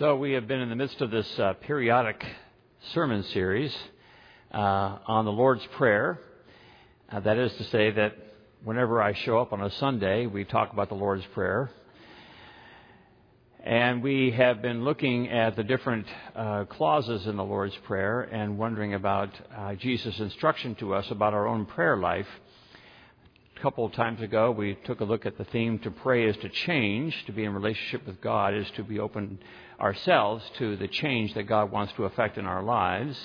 So, we have been in the midst of this uh, periodic sermon series uh, on the Lord's Prayer. Uh, that is to say, that whenever I show up on a Sunday, we talk about the Lord's Prayer. And we have been looking at the different uh, clauses in the Lord's Prayer and wondering about uh, Jesus' instruction to us about our own prayer life. Couple of times ago, we took a look at the theme to pray is to change, to be in relationship with God is to be open ourselves to the change that God wants to affect in our lives.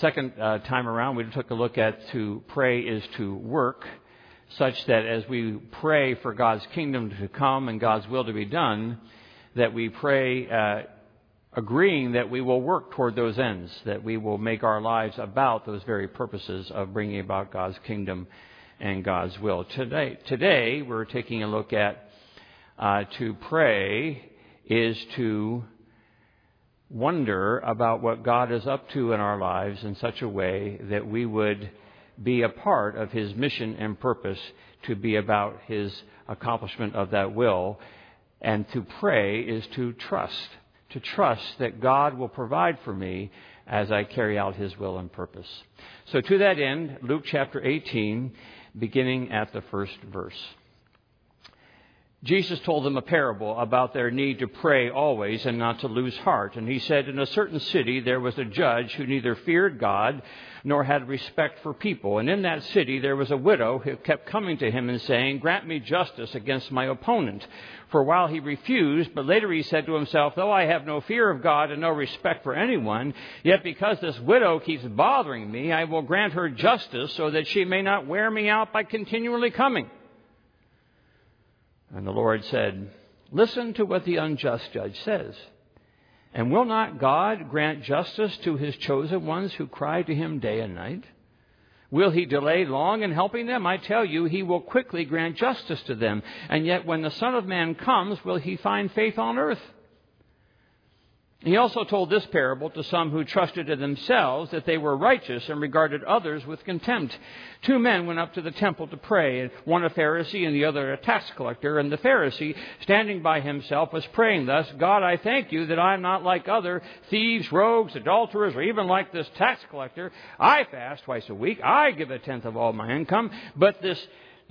Second uh, time around, we took a look at to pray is to work, such that as we pray for God's kingdom to come and God's will to be done, that we pray uh, agreeing that we will work toward those ends, that we will make our lives about those very purposes of bringing about God's kingdom and God's will. Today, today we're taking a look at uh, to pray is to wonder about what God is up to in our lives in such a way that we would be a part of His mission and purpose to be about His accomplishment of that will. And to pray is to trust, to trust that God will provide for me as I carry out His will and purpose. So to that end, Luke chapter 18, beginning at the first verse. Jesus told them a parable about their need to pray always and not to lose heart. And he said, In a certain city there was a judge who neither feared God nor had respect for people. And in that city there was a widow who kept coming to him and saying, Grant me justice against my opponent. For a while he refused, but later he said to himself, Though I have no fear of God and no respect for anyone, yet because this widow keeps bothering me, I will grant her justice so that she may not wear me out by continually coming. And the Lord said, Listen to what the unjust judge says. And will not God grant justice to his chosen ones who cry to him day and night? Will he delay long in helping them? I tell you, he will quickly grant justice to them. And yet, when the Son of Man comes, will he find faith on earth? He also told this parable to some who trusted in themselves that they were righteous and regarded others with contempt. Two men went up to the temple to pray, one a Pharisee and the other a tax collector. And the Pharisee, standing by himself, was praying thus God, I thank you that I am not like other thieves, rogues, adulterers, or even like this tax collector. I fast twice a week. I give a tenth of all my income. But this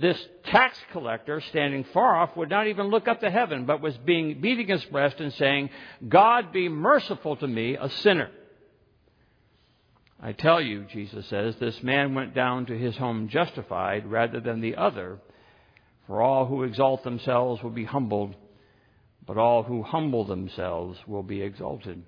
this tax collector, standing far off, would not even look up to heaven, but was being, beating his breast and saying, God be merciful to me, a sinner. I tell you, Jesus says, this man went down to his home justified rather than the other. For all who exalt themselves will be humbled, but all who humble themselves will be exalted.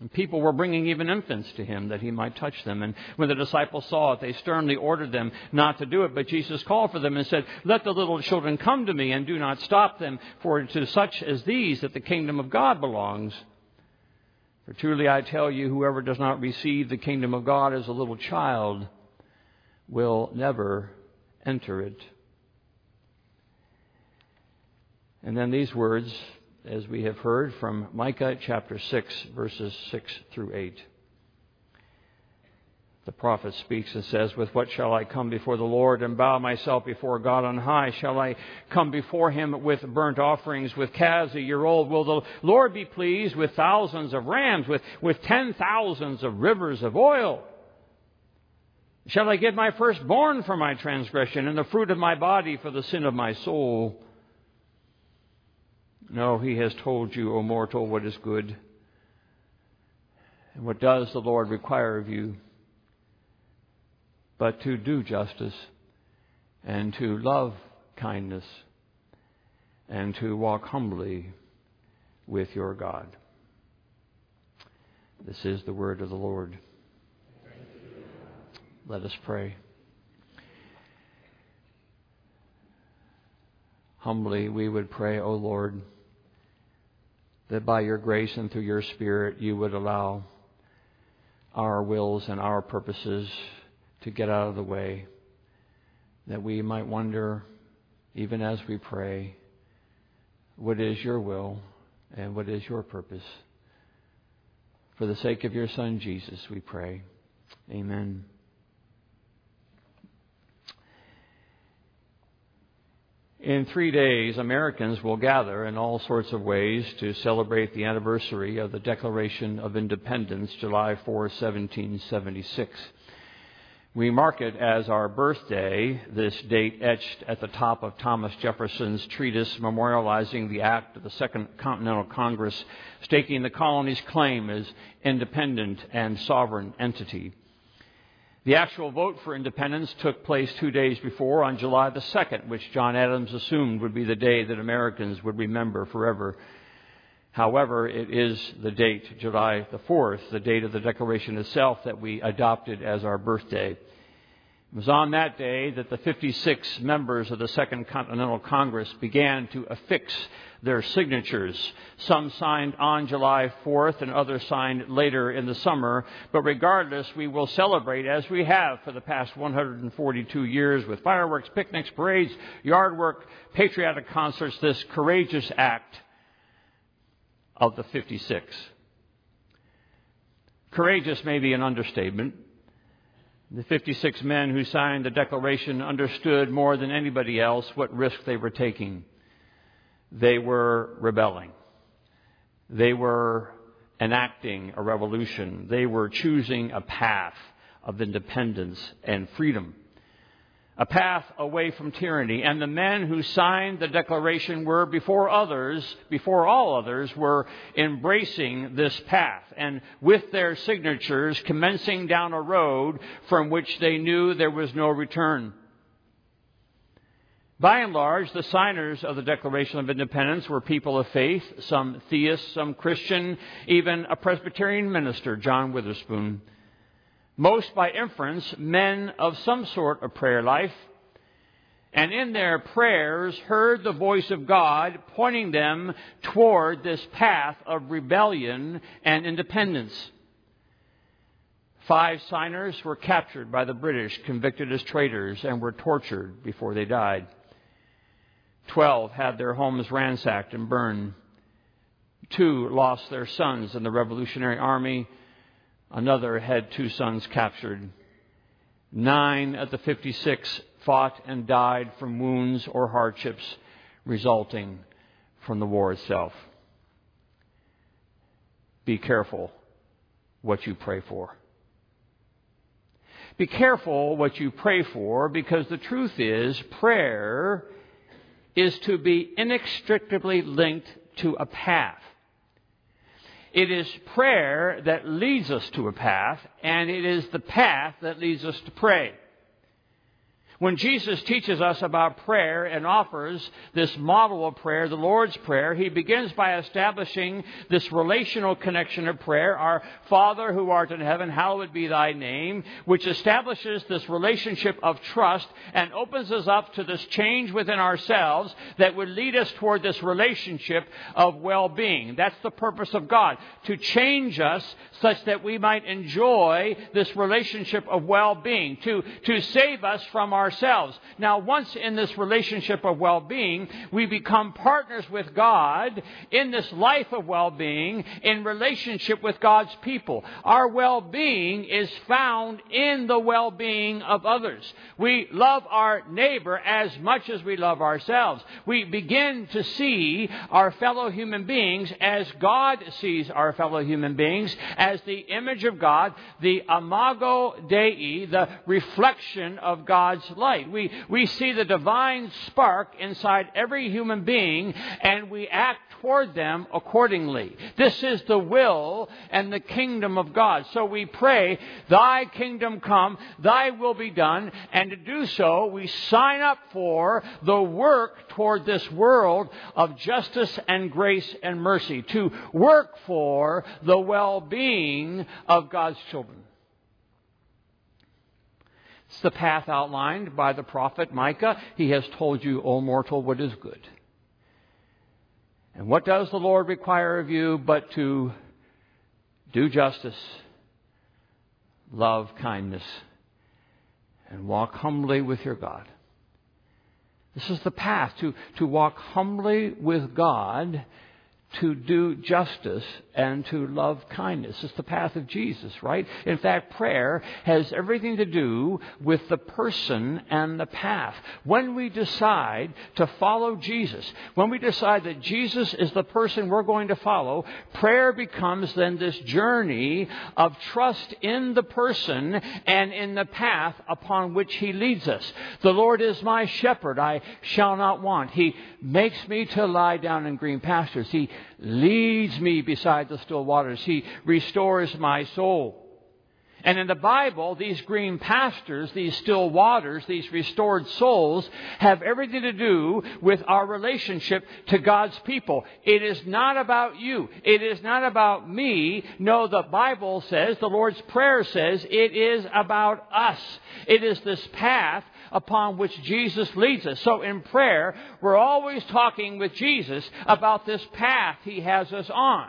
And people were bringing even infants to him that he might touch them. And when the disciples saw it, they sternly ordered them not to do it. But Jesus called for them and said, Let the little children come to me and do not stop them, for to such as these that the kingdom of God belongs. For truly I tell you, whoever does not receive the kingdom of God as a little child will never enter it. And then these words as we have heard from Micah chapter 6, verses 6 through 8. The prophet speaks and says, With what shall I come before the Lord and bow myself before God on high? Shall I come before him with burnt offerings, with calves a year old? Will the Lord be pleased with thousands of rams, with, with ten thousands of rivers of oil? Shall I give my firstborn for my transgression, and the fruit of my body for the sin of my soul? No, he has told you, O mortal, what is good. And what does the Lord require of you? But to do justice and to love kindness and to walk humbly with your God. This is the word of the Lord. Let us pray. Humbly we would pray, O Lord that by your grace and through your Spirit you would allow our wills and our purposes to get out of the way, that we might wonder, even as we pray, what is your will and what is your purpose. For the sake of your Son, Jesus, we pray. Amen. In three days, Americans will gather in all sorts of ways to celebrate the anniversary of the Declaration of Independence, July 4, 1776. We mark it as our birthday, this date etched at the top of Thomas Jefferson's treatise memorializing the act of the Second Continental Congress, staking the colony's claim as independent and sovereign entity. The actual vote for independence took place two days before on July the 2nd, which John Adams assumed would be the day that Americans would remember forever. However, it is the date, July the 4th, the date of the Declaration itself, that we adopted as our birthday. It was on that day that the 56 members of the Second Continental Congress began to affix their signatures. Some signed on July 4th and others signed later in the summer. But regardless, we will celebrate as we have for the past 142 years with fireworks, picnics, parades, yard work, patriotic concerts, this courageous act of the 56. Courageous may be an understatement. The 56 men who signed the Declaration understood more than anybody else what risk they were taking. They were rebelling. They were enacting a revolution. They were choosing a path of independence and freedom. A path away from tyranny. And the men who signed the declaration were, before others, before all others, were embracing this path. And with their signatures, commencing down a road from which they knew there was no return. By and large, the signers of the Declaration of Independence were people of faith, some theists, some Christian, even a Presbyterian minister, John Witherspoon. Most, by inference, men of some sort of prayer life, and in their prayers heard the voice of God pointing them toward this path of rebellion and independence. Five signers were captured by the British, convicted as traitors, and were tortured before they died. Twelve had their homes ransacked and burned. Two lost their sons in the Revolutionary Army. Another had two sons captured. Nine of the 56 fought and died from wounds or hardships resulting from the war itself. Be careful what you pray for. Be careful what you pray for because the truth is prayer is to be inextricably linked to a path. It is prayer that leads us to a path, and it is the path that leads us to pray. When Jesus teaches us about prayer and offers this model of prayer, the Lord's Prayer, he begins by establishing this relational connection of prayer. Our Father who art in heaven, hallowed be thy name, which establishes this relationship of trust and opens us up to this change within ourselves that would lead us toward this relationship of well-being. That's the purpose of God, to change us such that we might enjoy this relationship of well-being, to, to save us from our ourselves. Now, once in this relationship of well being, we become partners with God in this life of well being in relationship with God's people. Our well being is found in the well being of others. We love our neighbor as much as we love ourselves. We begin to see our fellow human beings as God sees our fellow human beings, as the image of God, the imago Dei, the reflection of God's light. We, we see the divine spark inside every human being and we act toward them accordingly. This is the will and the kingdom of God. So we pray, Thy kingdom come, Thy will be done, and to do so, we sign up for the work toward this world of justice and grace and mercy, to work for the well being of God's children. It's the path outlined by the prophet Micah. He has told you, O mortal, what is good. And what does the Lord require of you but to do justice, love kindness, and walk humbly with your God? This is the path to, to walk humbly with God, to do justice and to love kindness. It's the path of Jesus, right? In fact, prayer has everything to do with the person and the path. When we decide to follow Jesus, when we decide that Jesus is the person we're going to follow, prayer becomes then this journey of trust in the person and in the path upon which he leads us. The Lord is my shepherd, I shall not want. He makes me to lie down in green pastures. He leads me beside the still waters. He restores my soul. And in the Bible, these green pastures, these still waters, these restored souls have everything to do with our relationship to God's people. It is not about you. It is not about me. No, the Bible says, the Lord's Prayer says, it is about us. It is this path upon which Jesus leads us. So in prayer, we're always talking with Jesus about this path he has us on.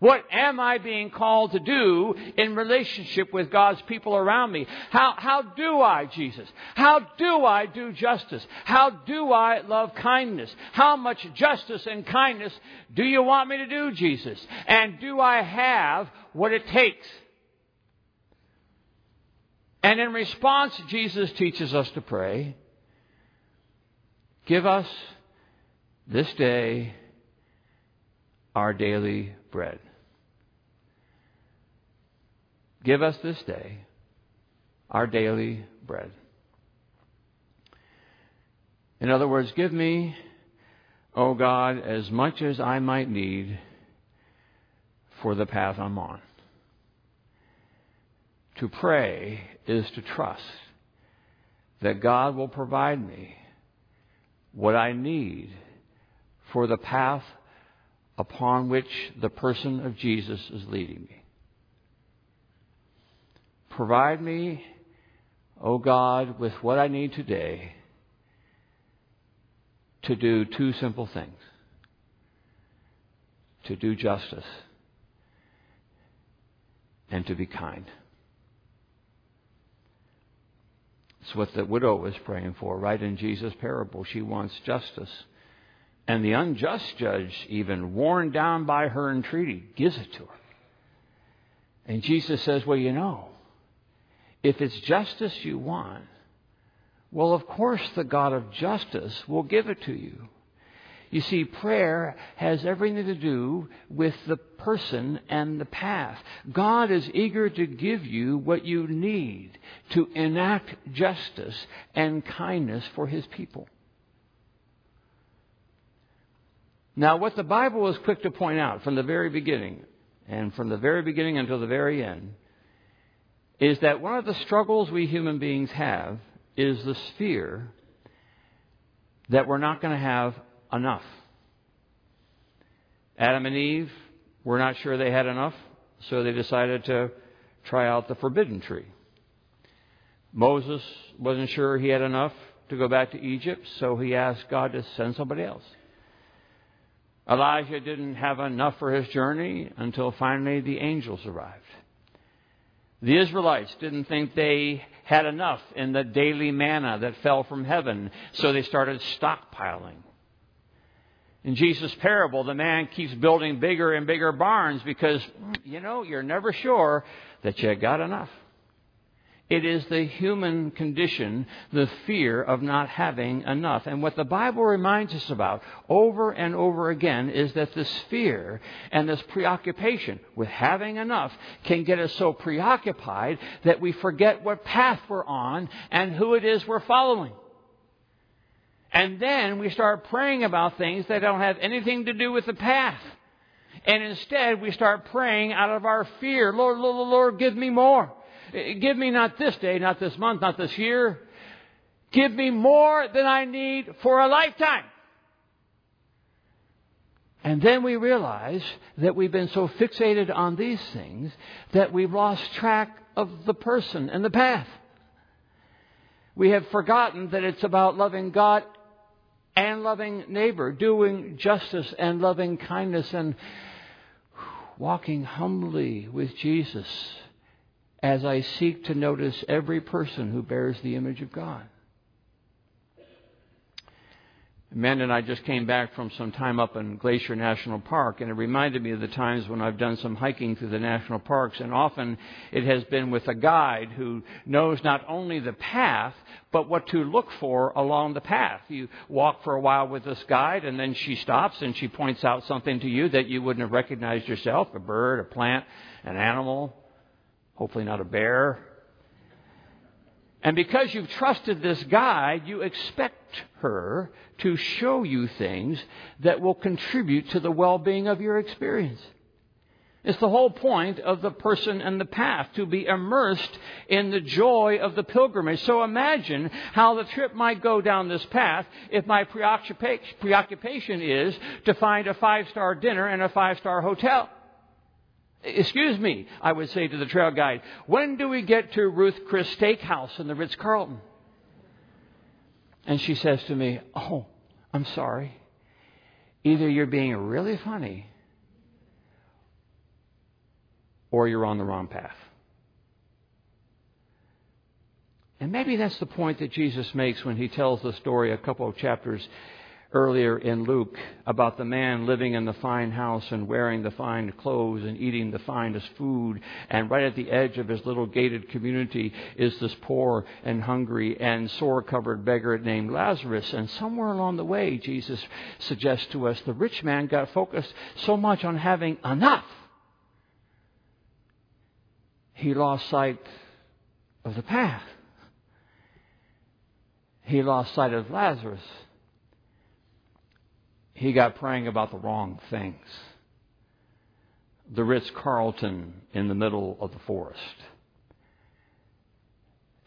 What am I being called to do in relationship with God's people around me? How, how do I, Jesus? How do I do justice? How do I love kindness? How much justice and kindness do you want me to do, Jesus? And do I have what it takes? And in response, Jesus teaches us to pray Give us this day our daily bread. Give us this day our daily bread. In other words, give me, O oh God, as much as I might need for the path I'm on. To pray is to trust that God will provide me what I need for the path upon which the person of Jesus is leading me. Provide me, O oh God, with what I need today to do two simple things to do justice and to be kind. It's what the widow was praying for, right in Jesus' parable. She wants justice. And the unjust judge, even worn down by her entreaty, gives it to her. And Jesus says, Well, you know, if it's justice you want, well, of course, the God of justice will give it to you. You see, prayer has everything to do with the person and the path. God is eager to give you what you need to enact justice and kindness for His people. Now, what the Bible is quick to point out from the very beginning, and from the very beginning until the very end, is that one of the struggles we human beings have is the fear that we're not going to have enough. Adam and Eve were not sure they had enough, so they decided to try out the forbidden tree. Moses wasn't sure he had enough to go back to Egypt, so he asked God to send somebody else. Elijah didn't have enough for his journey until finally the angels arrived. The Israelites didn't think they had enough in the daily manna that fell from heaven, so they started stockpiling. In Jesus' parable, the man keeps building bigger and bigger barns because, you know, you're never sure that you got enough. It is the human condition, the fear of not having enough. And what the Bible reminds us about over and over again is that this fear and this preoccupation with having enough can get us so preoccupied that we forget what path we're on and who it is we're following. And then we start praying about things that don't have anything to do with the path. And instead, we start praying out of our fear. Lord, Lord, Lord, give me more. Give me not this day, not this month, not this year. Give me more than I need for a lifetime. And then we realize that we've been so fixated on these things that we've lost track of the person and the path. We have forgotten that it's about loving God and loving neighbor, doing justice and loving kindness and walking humbly with Jesus as I seek to notice every person who bears the image of God. Amanda and I just came back from some time up in Glacier National Park, and it reminded me of the times when I've done some hiking through the national parks, and often it has been with a guide who knows not only the path, but what to look for along the path. You walk for a while with this guide, and then she stops and she points out something to you that you wouldn't have recognized yourself a bird, a plant, an animal, hopefully not a bear, and because you've trusted this guide, you expect her to show you things that will contribute to the well-being of your experience. It's the whole point of the person and the path, to be immersed in the joy of the pilgrimage. So imagine how the trip might go down this path if my preoccupation is to find a five-star dinner and a five-star hotel. Excuse me, I would say to the trail guide, when do we get to Ruth Chris Steakhouse in the Ritz Carlton? And she says to me, Oh, I'm sorry. Either you're being really funny or you're on the wrong path. And maybe that's the point that Jesus makes when he tells the story a couple of chapters earlier in Luke about the man living in the fine house and wearing the fine clothes and eating the finest food. And right at the edge of his little gated community is this poor and hungry and sore covered beggar named Lazarus. And somewhere along the way, Jesus suggests to us the rich man got focused so much on having enough, he lost sight of the path. He lost sight of Lazarus he got praying about the wrong things. The Ritz Carlton in the middle of the forest.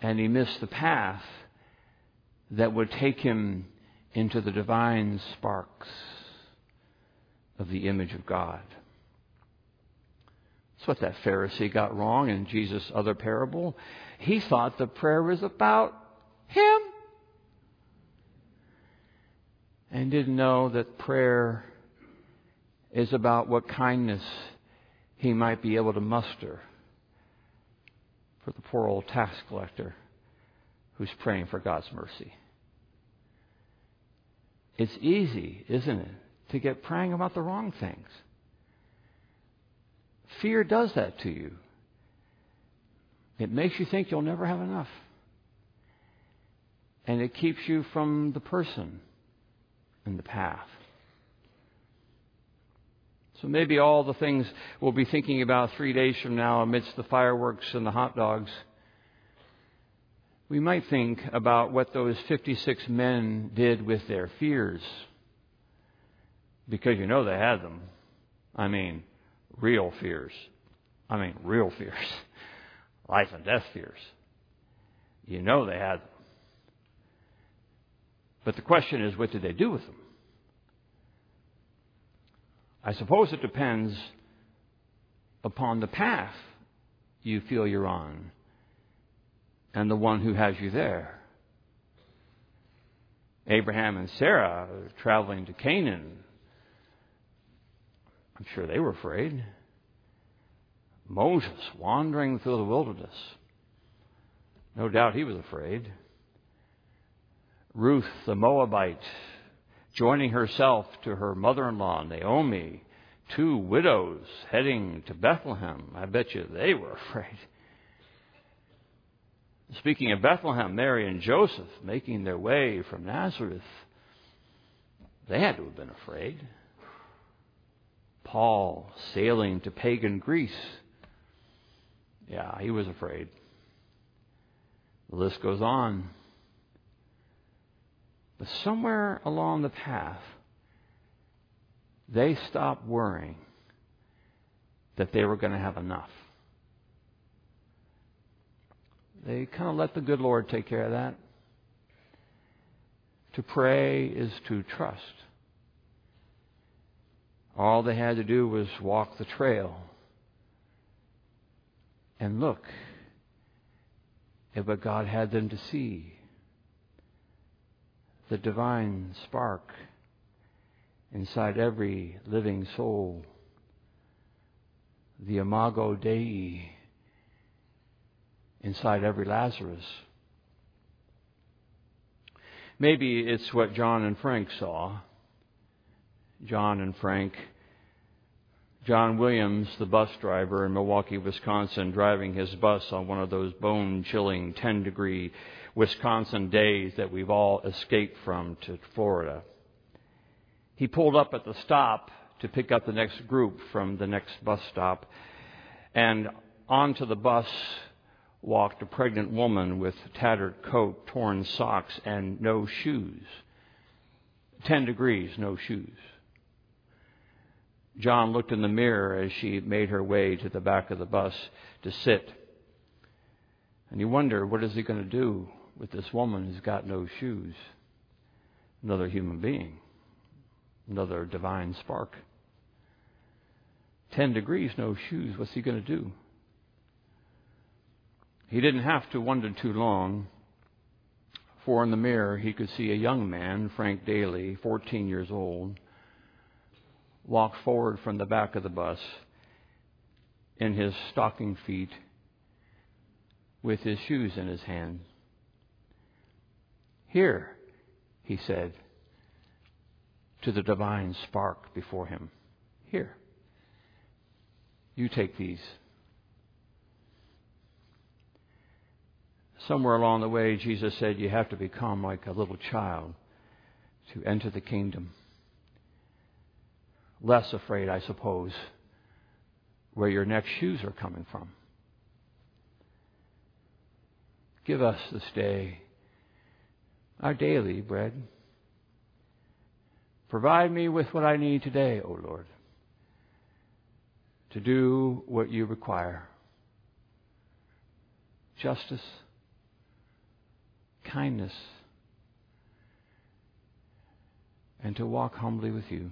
And he missed the path that would take him into the divine sparks of the image of God. That's what that Pharisee got wrong in Jesus' other parable. He thought the prayer was about him and didn't know that prayer is about what kindness he might be able to muster for the poor old tax collector who's praying for God's mercy. It's easy, isn't it, to get praying about the wrong things. Fear does that to you. It makes you think you'll never have enough. And it keeps you from the person in the path. So maybe all the things we'll be thinking about three days from now amidst the fireworks and the hot dogs, we might think about what those 56 men did with their fears. Because you know they had them. I mean, real fears. I mean, real fears. Life and death fears. You know they had them. But the question is, what did they do with them? I suppose it depends upon the path you feel you're on and the one who has you there. Abraham and Sarah traveling to Canaan. I'm sure they were afraid. Moses wandering through the wilderness. No doubt he was afraid. Ruth the Moabite joining herself to her mother in law, Naomi, two widows heading to Bethlehem. I bet you they were afraid. Speaking of Bethlehem, Mary and Joseph making their way from Nazareth, they had to have been afraid. Paul sailing to pagan Greece, yeah, he was afraid. The list goes on. But somewhere along the path, they stopped worrying that they were going to have enough. They kind of let the good Lord take care of that. To pray is to trust. All they had to do was walk the trail and look at what God had them to see the divine spark inside every living soul, the imago Dei inside every Lazarus. Maybe it's what John and Frank saw. John and Frank. John Williams, the bus driver in Milwaukee, Wisconsin, driving his bus on one of those bone chilling 10 degree Wisconsin days that we've all escaped from to Florida. He pulled up at the stop to pick up the next group from the next bus stop, and onto the bus walked a pregnant woman with tattered coat, torn socks, and no shoes. Ten degrees, no shoes. John looked in the mirror as she made her way to the back of the bus to sit. And you wonder, what is he going to do with this woman who's got no shoes? Another human being, another divine spark. Ten degrees, no shoes. What's he going to do? He didn't have to wonder too long, for in the mirror he could see a young man, Frank Daly, 14 years old, walk forward from the back of the bus in his stocking feet with his shoes in his hand. Here, he said to the divine spark before him. Here, you take these. Somewhere along the way, Jesus said, You have to become like a little child to enter the kingdom. Less afraid, I suppose, where your next shoes are coming from. Give us this day our daily bread. Provide me with what I need today, O Lord, to do what you require justice kindness, and to walk humbly with you.